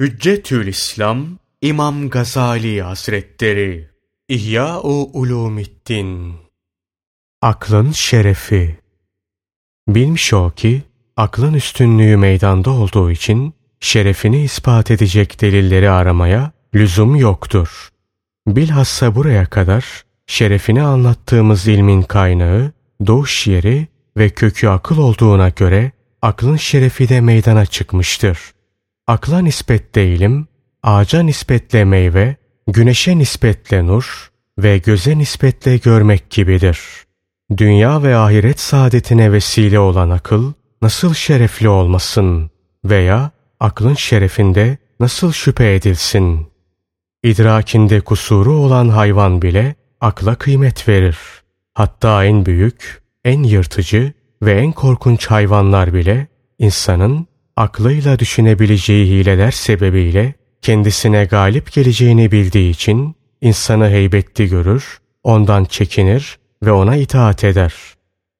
Hüccetül İslam İmam Gazali Hazretleri İhya-u Ulumiddin Aklın şerefi Bilmiş o ki, aklın üstünlüğü meydanda olduğu için şerefini ispat edecek delilleri aramaya lüzum yoktur. Bilhassa buraya kadar şerefini anlattığımız ilmin kaynağı, doğuş yeri ve kökü akıl olduğuna göre aklın şerefi de meydana çıkmıştır. Akla nispetle ilim, ağaca nispetle meyve, güneşe nispetle nur ve göze nispetle görmek gibidir. Dünya ve ahiret saadetine vesile olan akıl nasıl şerefli olmasın veya aklın şerefinde nasıl şüphe edilsin? İdrakinde kusuru olan hayvan bile akla kıymet verir. Hatta en büyük, en yırtıcı ve en korkunç hayvanlar bile insanın aklıyla düşünebileceği hileler sebebiyle kendisine galip geleceğini bildiği için insanı heybetli görür, ondan çekinir ve ona itaat eder.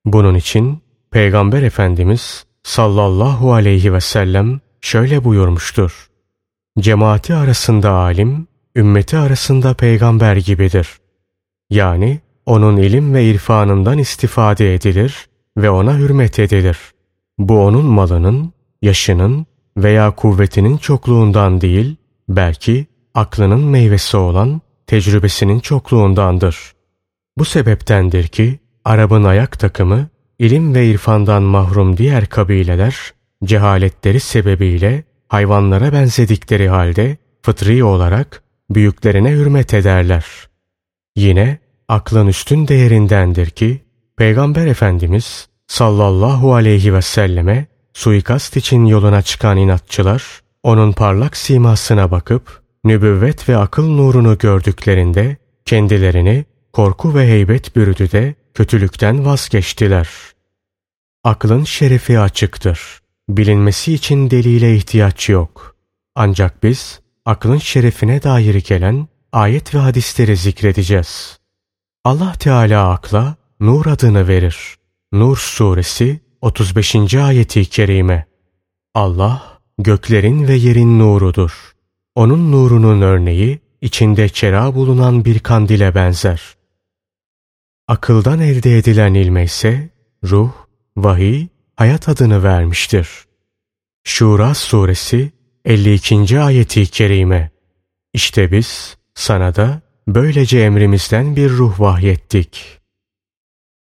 Bunun için Peygamber Efendimiz sallallahu aleyhi ve sellem şöyle buyurmuştur. Cemaati arasında alim, ümmeti arasında peygamber gibidir. Yani onun ilim ve irfanından istifade edilir ve ona hürmet edilir. Bu onun malının, yaşının veya kuvvetinin çokluğundan değil, belki aklının meyvesi olan tecrübesinin çokluğundandır. Bu sebeptendir ki Arap'ın ayak takımı ilim ve irfandan mahrum diğer kabileler cehaletleri sebebiyle hayvanlara benzedikleri halde fıtri olarak büyüklerine hürmet ederler. Yine aklın üstün değerindendir ki Peygamber Efendimiz sallallahu aleyhi ve selleme suikast için yoluna çıkan inatçılar onun parlak simasına bakıp nübüvvet ve akıl nurunu gördüklerinde kendilerini korku ve heybet bürüdü de kötülükten vazgeçtiler. Aklın şerefi açıktır. Bilinmesi için delile ihtiyaç yok. Ancak biz aklın şerefine dair gelen ayet ve hadisleri zikredeceğiz. Allah Teala akla nur adını verir. Nur suresi 35. ayeti kerime. Allah göklerin ve yerin nurudur. Onun nurunun örneği içinde çera bulunan bir kandile benzer. Akıldan elde edilen ilme ise ruh, vahiy, hayat adını vermiştir. Şura suresi 52. ayeti kerime. İşte biz sana da böylece emrimizden bir ruh vahyettik.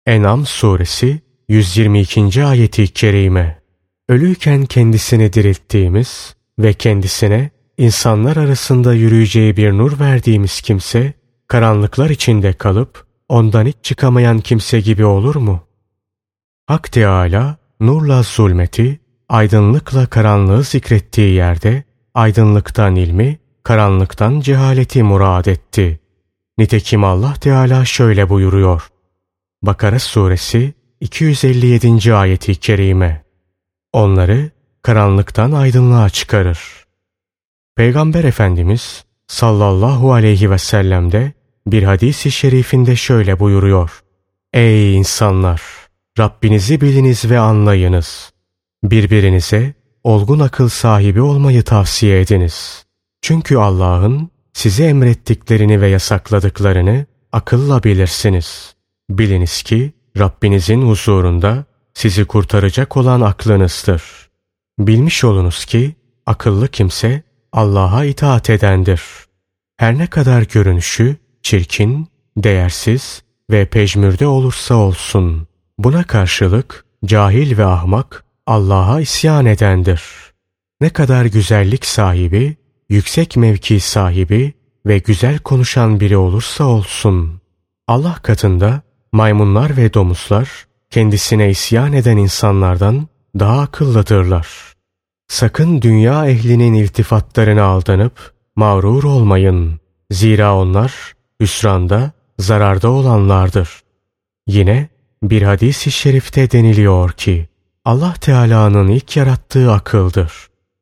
En'am suresi 122. ayeti kerime. Ölüyken kendisini dirilttiğimiz ve kendisine insanlar arasında yürüyeceği bir nur verdiğimiz kimse, karanlıklar içinde kalıp ondan hiç çıkamayan kimse gibi olur mu? Hak Teâlâ, nurla zulmeti, aydınlıkla karanlığı zikrettiği yerde, aydınlıktan ilmi, karanlıktan cehaleti murad etti. Nitekim Allah Teala şöyle buyuruyor. Bakara suresi 257. ayeti kerime. Onları karanlıktan aydınlığa çıkarır. Peygamber Efendimiz sallallahu aleyhi ve sellem de bir hadisi şerifinde şöyle buyuruyor. Ey insanlar! Rabbinizi biliniz ve anlayınız. Birbirinize olgun akıl sahibi olmayı tavsiye ediniz. Çünkü Allah'ın size emrettiklerini ve yasakladıklarını akılla bilirsiniz. Biliniz ki Rabbinizin huzurunda sizi kurtaracak olan aklınızdır. Bilmiş olunuz ki akıllı kimse Allah'a itaat edendir. Her ne kadar görünüşü çirkin, değersiz ve pejmürde olursa olsun. Buna karşılık cahil ve ahmak Allah'a isyan edendir. Ne kadar güzellik sahibi, yüksek mevki sahibi ve güzel konuşan biri olursa olsun. Allah katında maymunlar ve domuzlar kendisine isyan eden insanlardan daha akıllıdırlar. Sakın dünya ehlinin iltifatlarına aldanıp mağrur olmayın. Zira onlar hüsranda, zararda olanlardır. Yine bir hadis-i şerifte deniliyor ki Allah Teala'nın ilk yarattığı akıldır.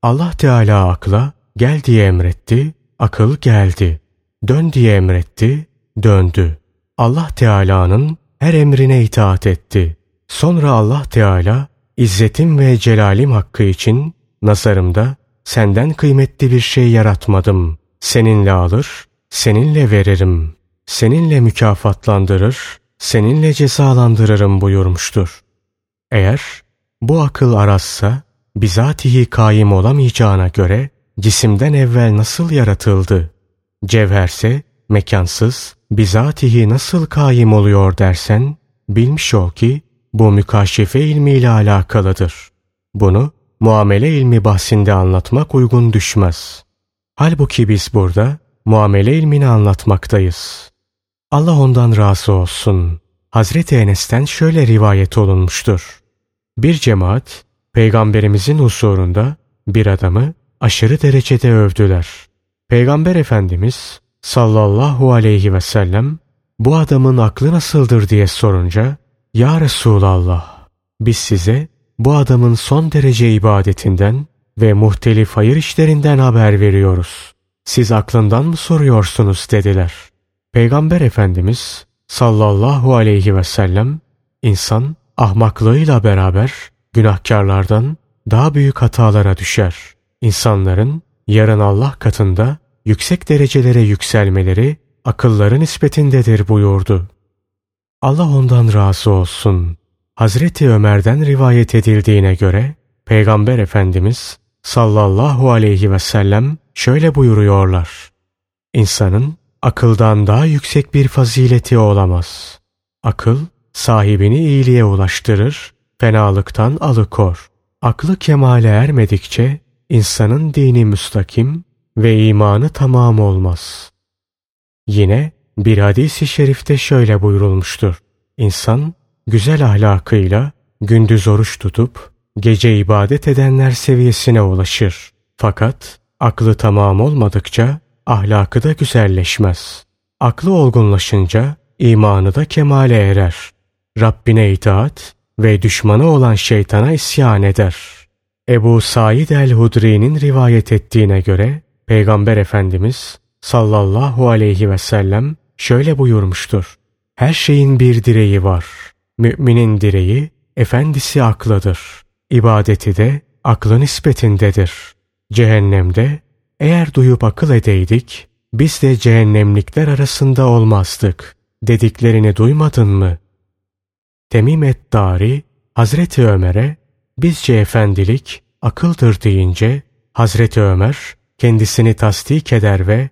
Allah Teala akla gel diye emretti, akıl geldi. Dön diye emretti, döndü. Allah Teala'nın her emrine itaat etti. Sonra Allah Teala İzzetim ve celalim hakkı için nazarımda senden kıymetli bir şey yaratmadım. Seninle alır, seninle veririm. Seninle mükafatlandırır, seninle cezalandırırım buyurmuştur. Eğer bu akıl arazsa bizatihi kaim olamayacağına göre cisimden evvel nasıl yaratıldı? Cevherse mekansız, bizatihi nasıl kaim oluyor dersen, bilmiş ol ki bu mükaşefe ilmiyle alakalıdır. Bunu muamele ilmi bahsinde anlatmak uygun düşmez. Halbuki biz burada muamele ilmini anlatmaktayız. Allah ondan razı olsun. Hazreti Enes'ten şöyle rivayet olunmuştur. Bir cemaat peygamberimizin huzurunda bir adamı aşırı derecede övdüler. Peygamber Efendimiz sallallahu aleyhi ve sellem bu adamın aklı nasıldır diye sorunca Ya Resulallah biz size bu adamın son derece ibadetinden ve muhtelif hayır işlerinden haber veriyoruz. Siz aklından mı soruyorsunuz dediler. Peygamber Efendimiz sallallahu aleyhi ve sellem insan ahmaklığıyla beraber günahkarlardan daha büyük hatalara düşer. İnsanların yarın Allah katında yüksek derecelere yükselmeleri akılların nispetindedir buyurdu. Allah ondan razı olsun. Hazreti Ömer'den rivayet edildiğine göre Peygamber Efendimiz sallallahu aleyhi ve sellem şöyle buyuruyorlar. İnsanın akıldan daha yüksek bir fazileti olamaz. Akıl sahibini iyiliğe ulaştırır, fenalıktan alıkor. Aklı kemale ermedikçe insanın dini müstakim ve imanı tamam olmaz. Yine bir hadis-i şerifte şöyle buyurulmuştur. İnsan güzel ahlakıyla gündüz oruç tutup gece ibadet edenler seviyesine ulaşır. Fakat aklı tamam olmadıkça ahlakı da güzelleşmez. Aklı olgunlaşınca imanı da kemale erer. Rabbine itaat ve düşmanı olan şeytana isyan eder. Ebu Said el-Hudri'nin rivayet ettiğine göre Peygamber Efendimiz sallallahu aleyhi ve sellem şöyle buyurmuştur. Her şeyin bir direği var. Müminin direği efendisi aklıdır. İbadeti de aklın nispetindedir. Cehennemde eğer duyup akıl edeydik biz de cehennemlikler arasında olmazdık dediklerini duymadın mı? Temim et-Dari Hazreti Ömer'e bizce efendilik akıldır deyince Hazreti Ömer kendisini tasdik eder ve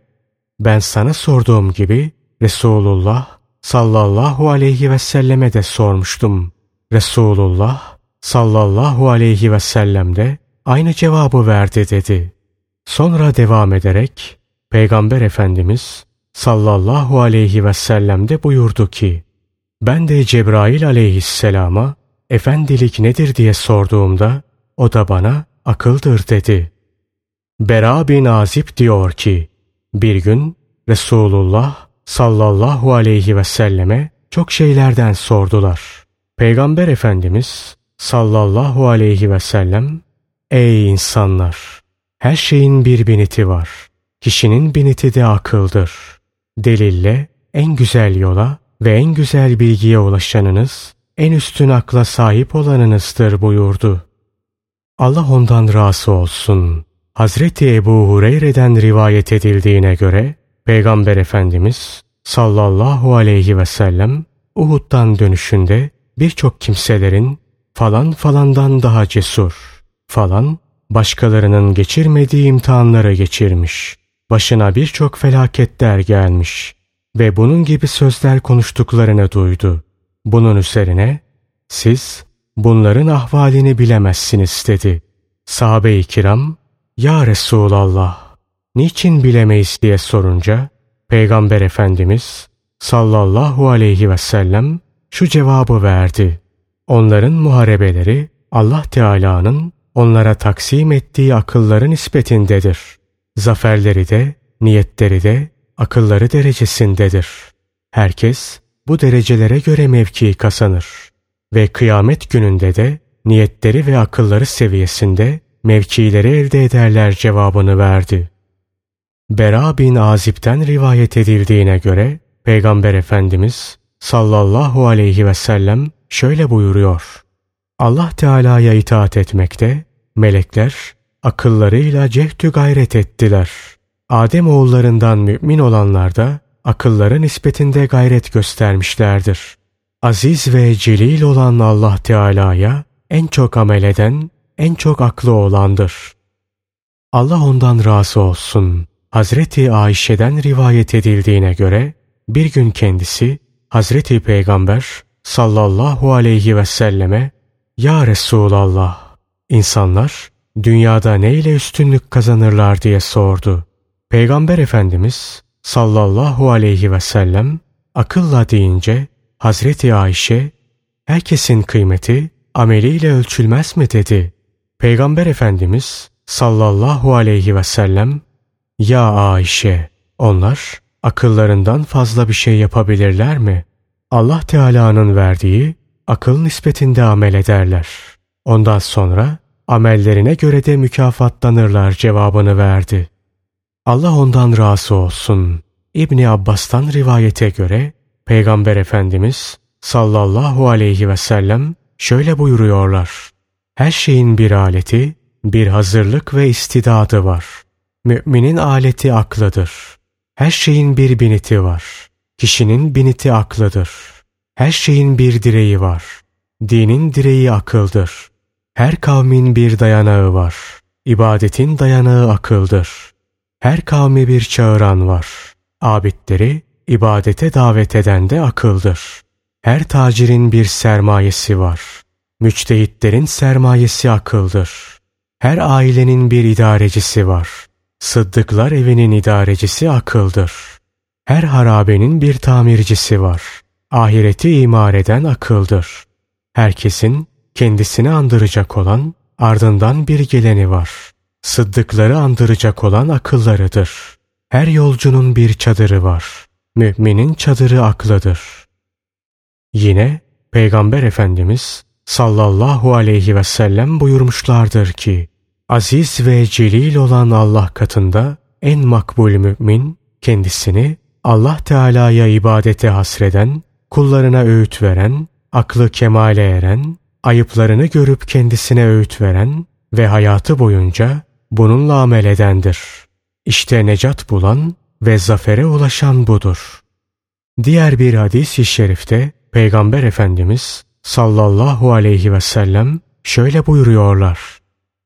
ben sana sorduğum gibi Resulullah sallallahu aleyhi ve selleme de sormuştum. Resulullah sallallahu aleyhi ve sellem de aynı cevabı verdi dedi. Sonra devam ederek Peygamber Efendimiz sallallahu aleyhi ve sellem de buyurdu ki ben de Cebrail aleyhisselama efendilik nedir diye sorduğumda o da bana akıldır dedi. Bera bin Azib diyor ki bir gün Resulullah sallallahu aleyhi ve selleme çok şeylerden sordular. Peygamber Efendimiz sallallahu aleyhi ve sellem Ey insanlar! Her şeyin bir biniti var. Kişinin biniti de akıldır. Delille en güzel yola ve en güzel bilgiye ulaşanınız, en üstün akla sahip olanınızdır buyurdu. Allah ondan razı olsun. Hazreti Ebu Hureyre'den rivayet edildiğine göre, Peygamber Efendimiz sallallahu aleyhi ve sellem Uhud'dan dönüşünde birçok kimselerin falan falandan daha cesur, falan başkalarının geçirmediği imtihanları geçirmiş, başına birçok felaketler gelmiş ve bunun gibi sözler konuştuklarını duydu. Bunun üzerine siz bunların ahvalini bilemezsiniz dedi. Sahabe-i kiram ya Resulallah niçin bilemeyiz diye sorunca Peygamber Efendimiz sallallahu aleyhi ve sellem şu cevabı verdi. Onların muharebeleri Allah Teala'nın onlara taksim ettiği akılların nispetindedir. Zaferleri de, niyetleri de akılları derecesindedir. Herkes bu derecelere göre mevki kazanır ve kıyamet gününde de niyetleri ve akılları seviyesinde mevkileri elde ederler cevabını verdi. Bera bin Azib'den rivayet edildiğine göre Peygamber Efendimiz sallallahu aleyhi ve sellem şöyle buyuruyor. Allah Teala'ya itaat etmekte melekler akıllarıyla cehdü gayret ettiler. Adem oğullarından mümin olanlar da akılları nispetinde gayret göstermişlerdir. Aziz ve celil olan Allah Teala'ya en çok amel eden, en çok aklı olandır. Allah ondan razı olsun. Hazreti Ayşe'den rivayet edildiğine göre bir gün kendisi Hazreti Peygamber sallallahu aleyhi ve selleme Ya Resulallah insanlar dünyada neyle üstünlük kazanırlar diye sordu. Peygamber Efendimiz sallallahu aleyhi ve sellem akılla deyince Hazreti Ayşe herkesin kıymeti ameliyle ölçülmez mi dedi. Peygamber Efendimiz sallallahu aleyhi ve sellem Ya Ayşe onlar akıllarından fazla bir şey yapabilirler mi? Allah Teala'nın verdiği akıl nispetinde amel ederler. Ondan sonra amellerine göre de mükafatlanırlar cevabını verdi. Allah ondan razı olsun. İbni Abbas'tan rivayete göre Peygamber Efendimiz sallallahu aleyhi ve sellem şöyle buyuruyorlar. Her şeyin bir aleti, bir hazırlık ve istidadı var. Müminin aleti aklıdır. Her şeyin bir biniti var. Kişinin biniti aklıdır. Her şeyin bir direği var. Dinin direği akıldır. Her kavmin bir dayanağı var. İbadetin dayanağı akıldır. Her kavmi bir çağıran var. Abidleri ibadete davet eden de akıldır. Her tacirin bir sermayesi var. Müçtehitlerin sermayesi akıldır. Her ailenin bir idarecisi var. Sıddıklar evinin idarecisi akıldır. Her harabenin bir tamircisi var. Ahireti imar eden akıldır. Herkesin kendisini andıracak olan ardından bir geleni var. Sıddıkları andıracak olan akıllarıdır. Her yolcunun bir çadırı var. Müminin çadırı aklıdır. Yine Peygamber Efendimiz sallallahu aleyhi ve sellem buyurmuşlardır ki, Aziz ve celil olan Allah katında en makbul mümin, kendisini Allah Teala'ya ibadete hasreden, kullarına öğüt veren, aklı kemale eren, ayıplarını görüp kendisine öğüt veren ve hayatı boyunca bununla amel edendir. İşte necat bulan ve zafere ulaşan budur. Diğer bir hadis-i şerifte Peygamber Efendimiz sallallahu aleyhi ve sellem şöyle buyuruyorlar.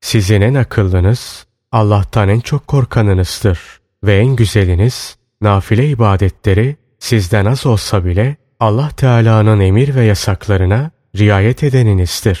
Sizin en akıllınız Allah'tan en çok korkanınızdır ve en güzeliniz nafile ibadetleri sizden az olsa bile Allah Teala'nın emir ve yasaklarına riayet edeninizdir.